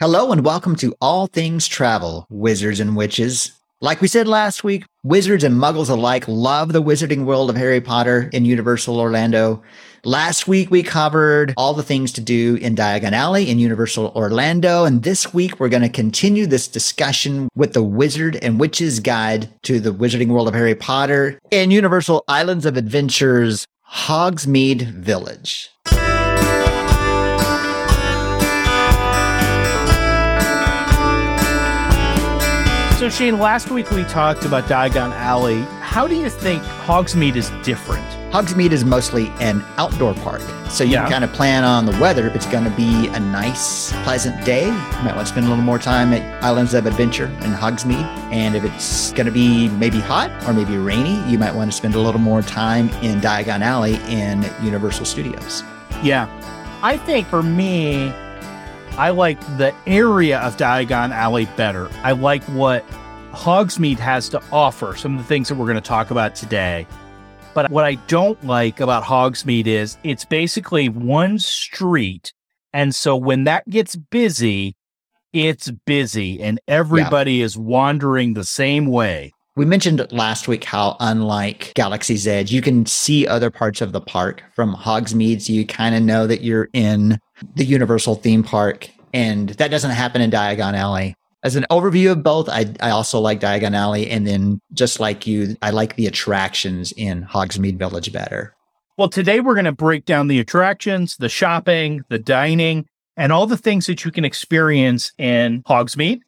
Hello and welcome to All Things Travel, Wizards and Witches. Like we said last week, wizards and muggles alike love the wizarding world of Harry Potter in Universal Orlando. Last week we covered all the things to do in Diagon Alley in Universal Orlando, and this week we're going to continue this discussion with the Wizard and Witches Guide to the Wizarding World of Harry Potter in Universal Islands of Adventures Hogsmeade Village. Shane, last week we talked about Diagon Alley. How do you think Hogsmeade is different? Hogsmeade is mostly an outdoor park. So you Yeah. can kind of plan on the weather. If it's going to be a nice, pleasant day, you might want to spend a little more time at Islands of Adventure in Hogsmeade. And if it's going to be maybe hot or maybe rainy, you might want to spend a little more time in Diagon Alley in Universal Studios. Yeah. I think for me, I like the area of Diagon Alley better. I like what Hogsmeade has to offer, some of the things that we're going to talk about today. But what I don't like about Hogsmeade is it's basically one street. And so when that gets busy, it's busy and everybody is wandering the same way. We mentioned last week how, unlike Galaxy's Edge, you can see other parts of the park from Hogsmeade. So you kind of know that you're in the Universal theme park. And that doesn't happen in Diagon Alley. As an overview of both, I, I also like Diagon Alley. And then, just like you, I like the attractions in Hogsmeade Village better. Well, today we're going to break down the attractions, the shopping, the dining, and all the things that you can experience in Hogsmeade.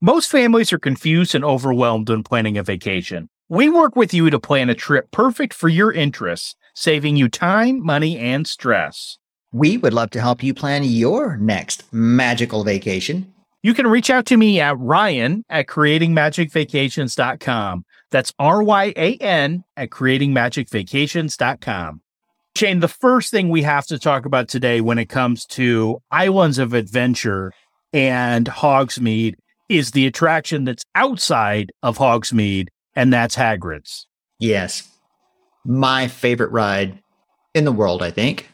Most families are confused and overwhelmed when planning a vacation. We work with you to plan a trip perfect for your interests, saving you time, money, and stress. We would love to help you plan your next magical vacation. You can reach out to me at Ryan at creatingmagicvacations.com. That's R Y A N at creatingmagicvacations.com. Shane, the first thing we have to talk about today when it comes to Islands of Adventure and Hogsmeade is the attraction that's outside of Hogsmeade, and that's Hagrid's. Yes. My favorite ride in the world, I think.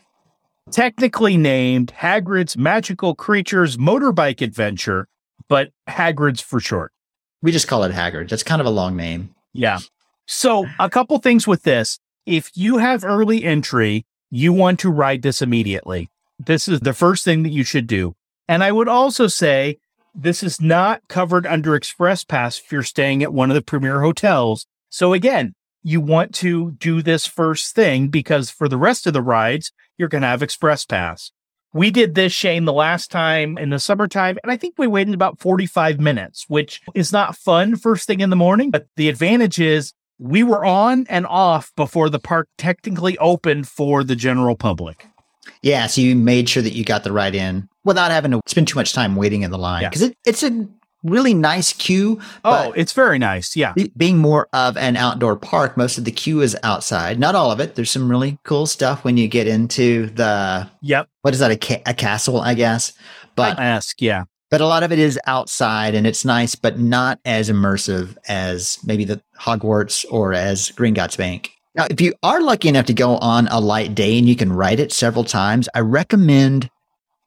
Technically named Hagrid's Magical Creatures Motorbike Adventure, but Hagrid's for short. We just call it Haggard. That's kind of a long name. Yeah. So, a couple things with this. If you have early entry, you want to ride this immediately. This is the first thing that you should do. And I would also say this is not covered under Express Pass if you're staying at one of the premier hotels. So, again, you want to do this first thing because for the rest of the rides, you're going to have Express Pass. We did this, Shane, the last time in the summertime, and I think we waited about 45 minutes, which is not fun first thing in the morning. But the advantage is we were on and off before the park technically opened for the general public. Yeah, so you made sure that you got the ride in without having to spend too much time waiting in the line Yeah. because it, it's a really nice queue. Oh, it's very nice. Yeah. being more of an outdoor park, most of the queue is outside. Not all of it. There's some really cool stuff when you get into the Yep. what is that a, ca- a castle, I guess. But Ask. Yeah. but a lot of it is outside and it's nice, but not as immersive as maybe the Hogwarts or as Green Gringotts Bank. Now, if you are lucky enough to go on a light day and you can ride it several times, I recommend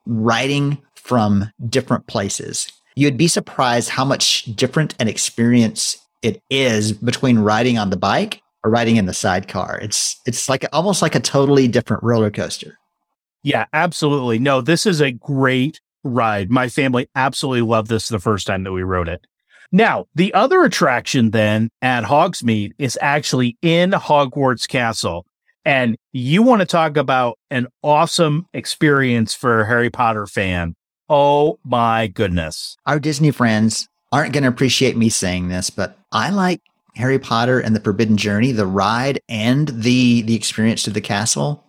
riding from different places. You'd be surprised how much different an experience it is between riding on the bike or riding in the sidecar. It's it's like almost like a totally different roller coaster. Yeah, absolutely. No, this is a great ride. My family absolutely loved this the first time that we rode it. Now, the other attraction then at Hogsmeade is actually in Hogwarts Castle. And you want to talk about an awesome experience for a Harry Potter fan. Oh my goodness. our Disney friends aren't going to appreciate me saying this, but I like Harry Potter and the Forbidden Journey, the ride and the the experience to the castle,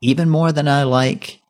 even more than I like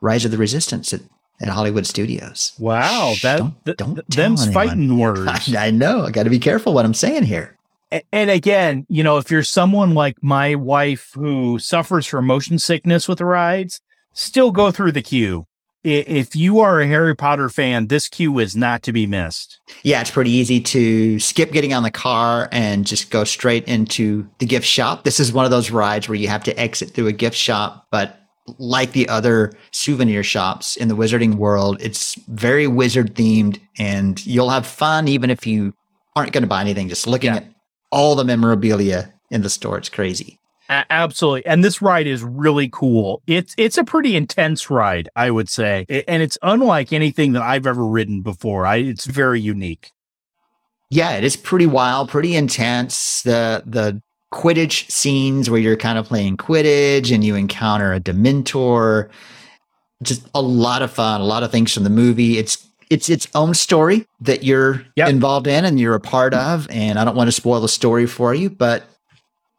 Rise of the Resistance at, at Hollywood Studios. Wow. Shh, That, don't- don't th- them's anyone. fighting words. I, I know. I got to be careful what I'm saying here. A- And again, you know, if you're someone like my wife who suffers from motion sickness with rides, still go through the queue. If you are a Harry Potter fan, this queue is not to be missed. Yeah, it's pretty easy to skip getting on the car and just go straight into the gift shop. This is one of those rides where you have to exit through a gift shop, but like the other souvenir shops in the wizarding world. It's very wizard themed and you'll have fun even if you aren't going to buy anything. Just looking Yeah. at all the memorabilia in the store. It's crazy. A- absolutely. And this ride is really cool. It's it's a pretty intense ride, I would say. I- And it's unlike anything that I've ever ridden before. I it's very unique. Yeah, it is pretty wild, pretty intense. The the Quidditch scenes where you're kind of playing Quidditch and you encounter a Dementor. Just a lot of fun, a lot of things from the movie. It's it's its own story that you're Yep. involved in and you're a part of. And I don't want to spoil the story for you, but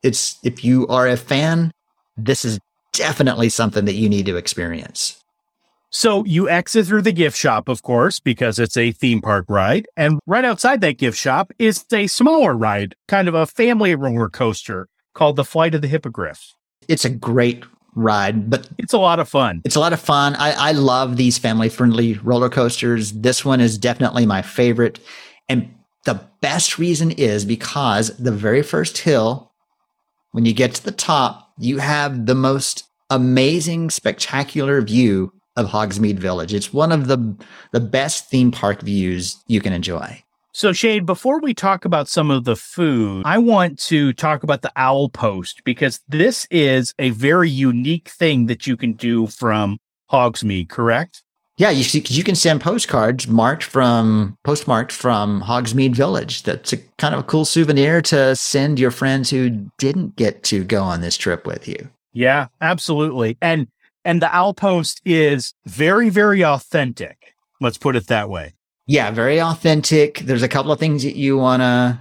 it's if you are a fan, this is definitely something that you need to experience. So you exit through the gift shop, of course, because it's a theme park ride. And right outside that gift shop is a smaller ride, kind of a family roller coaster called the Flight of the Hippogriff. It's a great ride, but It's a lot of fun. It's a lot of fun. I, I love these family friendly roller coasters. This one is definitely my favorite. And the best reason is because the very first hill, when you get to the top, you have the most amazing, spectacular view of Hogsmeade Village. It's one of the the best theme park views you can enjoy. So, Shane, before we talk about some of the food, I want to talk about the owl post because this is a very unique thing that you can do from Hogsmeade, correct? Yeah, you see, you can send postcards marked from postmarked from Hogsmeade Village. That's a kind of a cool souvenir to send your friends who didn't get to go on this trip with you. Yeah, absolutely. And and the owl post is very, very authentic. Let's put it that way. Yeah, very authentic. There's a couple of things that you wanna,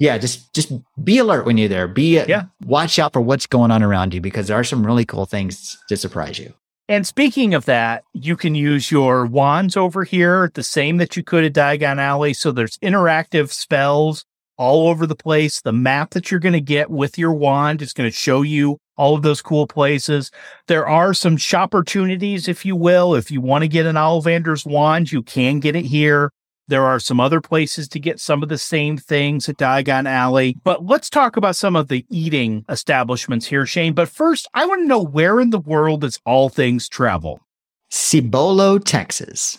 yeah, just just be alert when you're there. Be Yeah. watch out for what's going on around you because there are some really cool things to surprise you. And speaking of that, you can use your wands over here, the same that you could at Diagon Alley. So there's interactive spells all over the place. The map that you're going to get with your wand is going to show you all of those cool places. There are some shop opportunities, if you will. If you want to get an Ollivander's wand, you can get it here. There are some other places to get some of the same things at Diagon Alley. But let's talk about some of the eating establishments here, Shane. But first, I want to know where in the world does All Things Travel? Cibolo, Texas.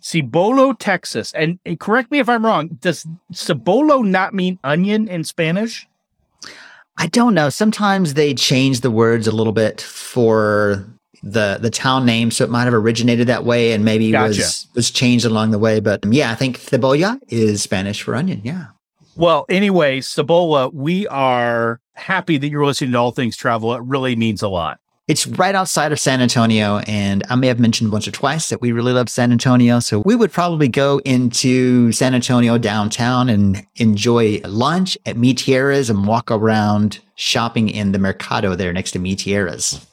Cibolo, Texas. And, and correct me if I'm wrong, does Cibolo not mean onion in Spanish? I don't know. Sometimes they change the words a little bit for the the town name, so it might have originated that way and maybe Gotcha. was was changed along the way. But um, yeah, I think cebolla is Spanish for onion. Yeah. Well, anyway, Cibolo, we are happy that you're listening to All Things Travel. It really means a lot. It's right outside of San Antonio, and I may have mentioned once or twice that we really love San Antonio. So we would probably go into San Antonio downtown and enjoy lunch at Mi Tierras and walk around shopping in the mercado there next to Mi Tierras.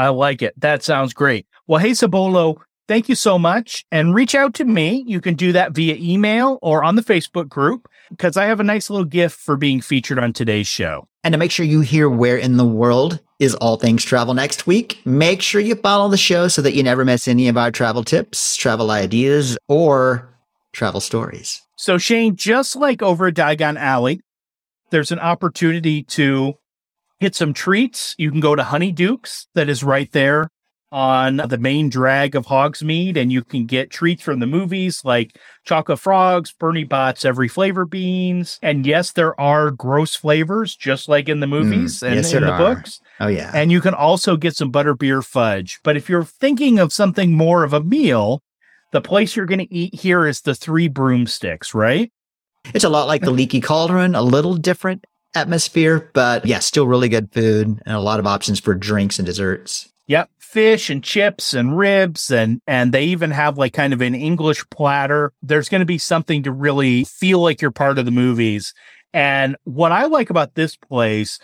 I like it. That sounds great. Well, hey, Cibolo, thank you so much. And reach out to me. You can do that via email or on the Facebook group because I have a nice little gift for being featured on today's show. And to make sure you hear where in the world is All Things Travel next week, make sure you follow the show so that you never miss any of our travel tips, travel ideas, or travel stories. So, Shane, just like over at Diagon Alley, there's an opportunity to get some treats. You can go to Honeydukes, that is right there on the main drag of Hogsmeade, and you can get treats from the movies like chocolate frogs, Bertie Bott's every flavor beans. And yes, there are gross flavors, just like in the mm, movies and yes, in the are. books. Oh, yeah. And you can also get some butterbeer fudge. But if you're thinking of something more of a meal, the place you're going to eat here is the Three Broomsticks, right? It's a lot like the Leaky Cauldron, a little different atmosphere, but yeah, still really good food and a lot of options for drinks and desserts. Yep, fish and chips and ribs and and they even have like kind of an English platter. There's going to be something to really feel like you're part of the movies. And what I like about this place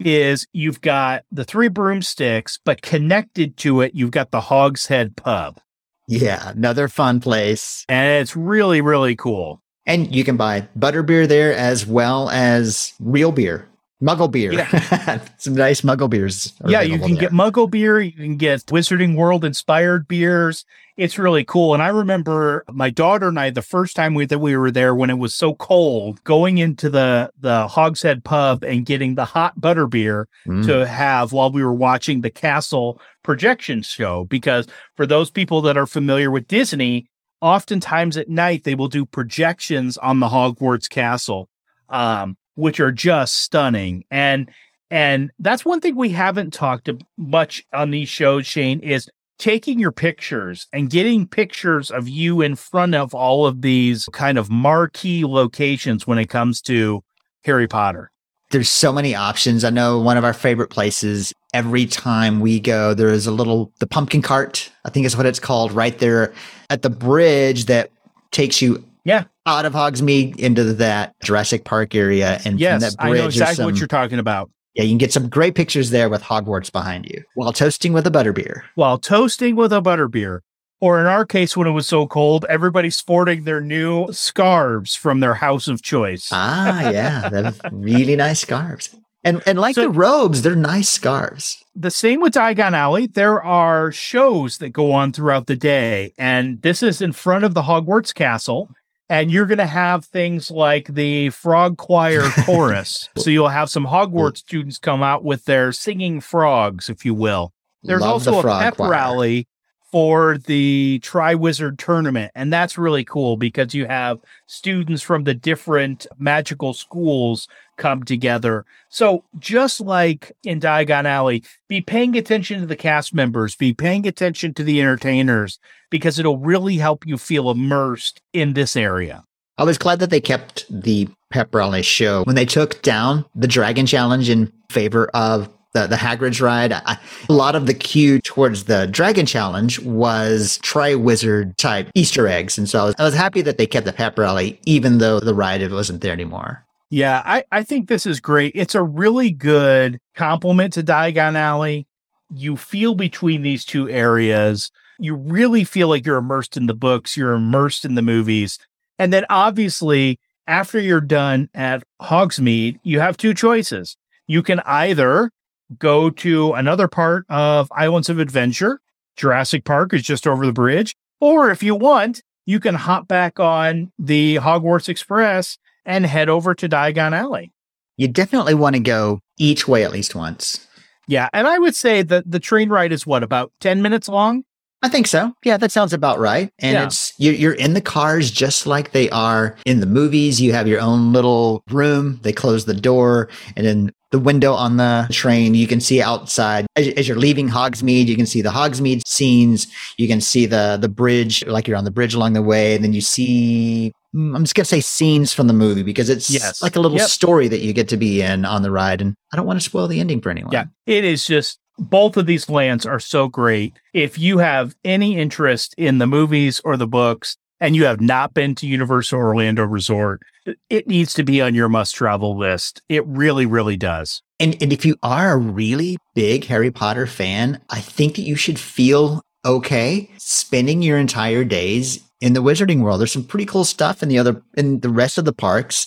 is you've got the Three Broomsticks, but connected to it, you've got the Hogshead Pub. Yeah, another fun place. And it's really really cool. And you can buy butterbeer there as well as real beer. Muggle beer. Yeah. Some nice Muggle beers. Yeah, you can there. get Muggle beer, you can get Wizarding World inspired beers. It's really cool. And I remember my daughter and I the first time we that we were there when it was so cold, going into the the Hogshead pub and getting the hot butter beer Mm. to have while we were watching the castle projection show because for those people that are familiar with Disney, oftentimes at night they will do projections on the Hogwarts castle um which are just stunning and and that's one thing we haven't talked much on these shows Shane is taking your pictures and getting pictures of you in front of all of these kind of marquee locations when it comes to Harry Potter. There's so many options. I know one of our favorite places. Every time we go, there is a little the pumpkin cart. I think is what it's called, right there at the bridge that takes you Yeah. out of Hogsmeade into that Jurassic Park area. And from Yes, that I bridge, know there's exactly what you're talking about. Yeah, you can get some great pictures there with Hogwarts behind you while toasting with a butterbeer. while toasting with a butterbeer. Or in our case, when it was so cold, everybody sporting their new scarves from their house of choice. Ah, yeah, they're really nice scarves. And and like So- the robes, they're nice scarves. the same with Diagon Alley. There are shows that go on throughout the day, and this is in front of the Hogwarts Castle. And you're going to have things like the Frog Choir Chorus. So you'll have some Hogwarts students come out with their singing frogs, if you will. There's Love the also a pep choir. rally for the Triwizard tournament. And that's really cool because you have students from the different magical schools come together. So just like in Diagon Alley, be paying attention to the cast members, be paying attention to the entertainers, because it'll really help you feel immersed in this area. I was glad that they kept the pep rally show when they took down the Dragon Challenge in favor of the, the Hagrid's ride. I, a lot of the queue towards the Dragon Challenge was Triwizard type Easter eggs. And so I was, I was happy that they kept the pep rally, even though the ride wasn't there anymore. Yeah, I, I think this is great. It's a really good complement to Diagon Alley. You feel between these two areas. You really feel like you're immersed in the books, you're immersed in the movies. And then obviously, after you're done at Hogsmeade, you have two choices. You can either go to another part of Islands of Adventure. Jurassic Park is just over the bridge. Or if you want, you can hop back on the Hogwarts Express and head over to Diagon Alley. You definitely want to go each way at least once. Yeah. And I would say that the train ride is what, about 10 minutes long? I think so. Yeah, that sounds about right. And Yeah. it's you, you're in the cars just like they are in the movies. You have your own little room. They close the door, and then the window on the train you can see outside. As, as you're leaving Hogsmeade, you can see the Hogsmeade scenes. You can see the the bridge, like you're on the bridge along the way. And then you see. mm, I'm just gonna say scenes from the movie because it's Yes. like a little Yep. story that you get to be in on the ride, and I don't want to spoil the ending for anyone. Yeah. It is just both of these lands are so great. If you have any interest in the movies or the books and you have not been to Universal Orlando Resort, it needs to be on your must travel list. It really, really does. And, and if you are a really big Harry Potter fan, I think that you should feel okay spending your entire days in the Wizarding World. There's some pretty cool stuff in the other in the rest of the parks.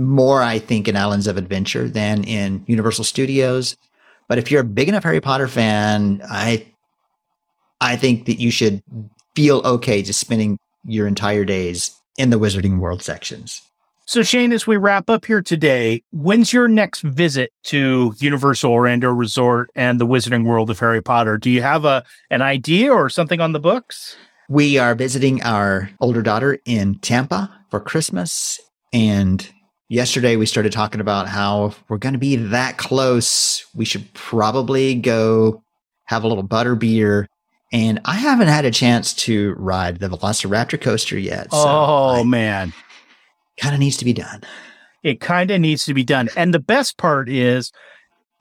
More, I think, in Islands of Adventure than in Universal Studios. But if you're a big enough Harry Potter fan, I I think that you should feel okay just spending your entire days in the Wizarding World sections. So, Shane, as we wrap up here today, when's your next visit to Universal Orlando Resort and the Wizarding World of Harry Potter? Do you have a an idea or something on the books? We are visiting our older daughter in Tampa for Christmas. And yesterday we started talking about how if we're going to be that close. We should probably go have a little butter beer. And I haven't had a chance to ride the Velociraptor coaster yet. So oh, man. kind of needs to be done. It kind of needs to be done. And the best part is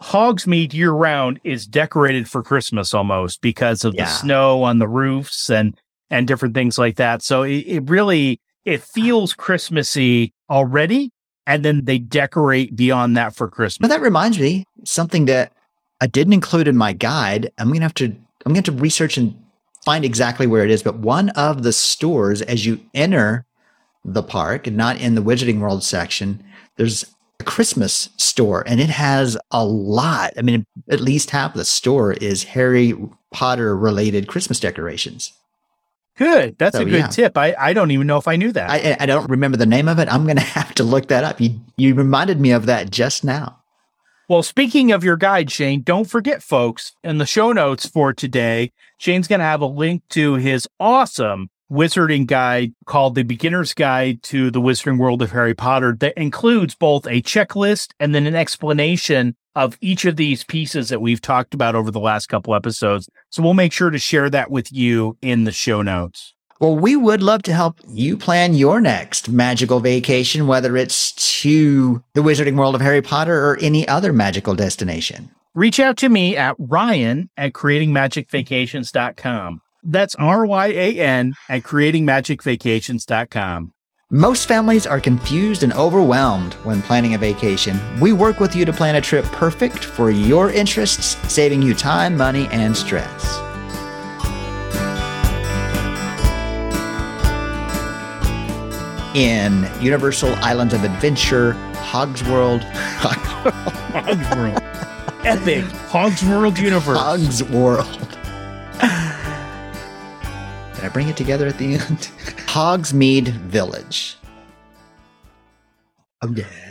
Hogsmeade year round is decorated for Christmas almost because of Yeah. the snow on the roofs and and different things like that. So it, it really it feels Christmassy already. And then they decorate beyond that for Christmas. But that reminds me something that I didn't include in my guide. I'm going to have to, I'm going to research and find exactly where it is. But one of the stores as you enter the park and not in the Wizarding World section, there's a Christmas store and it has a lot. I mean, at least half the store is Harry Potter related Christmas decorations. Good. That's So, a good yeah. tip. I, I don't even know if I knew that. I, I don't remember the name of it. I'm going to have to look that up. You, you reminded me of that just now. Well, speaking of your guide, Shane, don't forget, folks, in the show notes for today, Shane's going to have a link to his awesome wizarding guide called The Beginner's Guide to the Wizarding World of Harry Potter that includes both a checklist and then an explanation of each of these pieces that we've talked about over the last couple episodes. So we'll make sure to share that with you in the show notes. Well, we would love to help you plan your next magical vacation, whether it's to the Wizarding World of Harry Potter or any other magical destination. reach out to me at ryan at creatingmagicvacations.com. That's R Y A N at creatingmagicvacations.com. Most families are confused and overwhelmed when planning a vacation. We work with you to plan a trip perfect for your interests, saving you time, money, and stress. In Universal Islands of Adventure, Hogs World, Hogs World. Epic. Hogs World Universe. Hogs World. Did I bring it together at the end? Hogsmeade Village. Oh, yeah.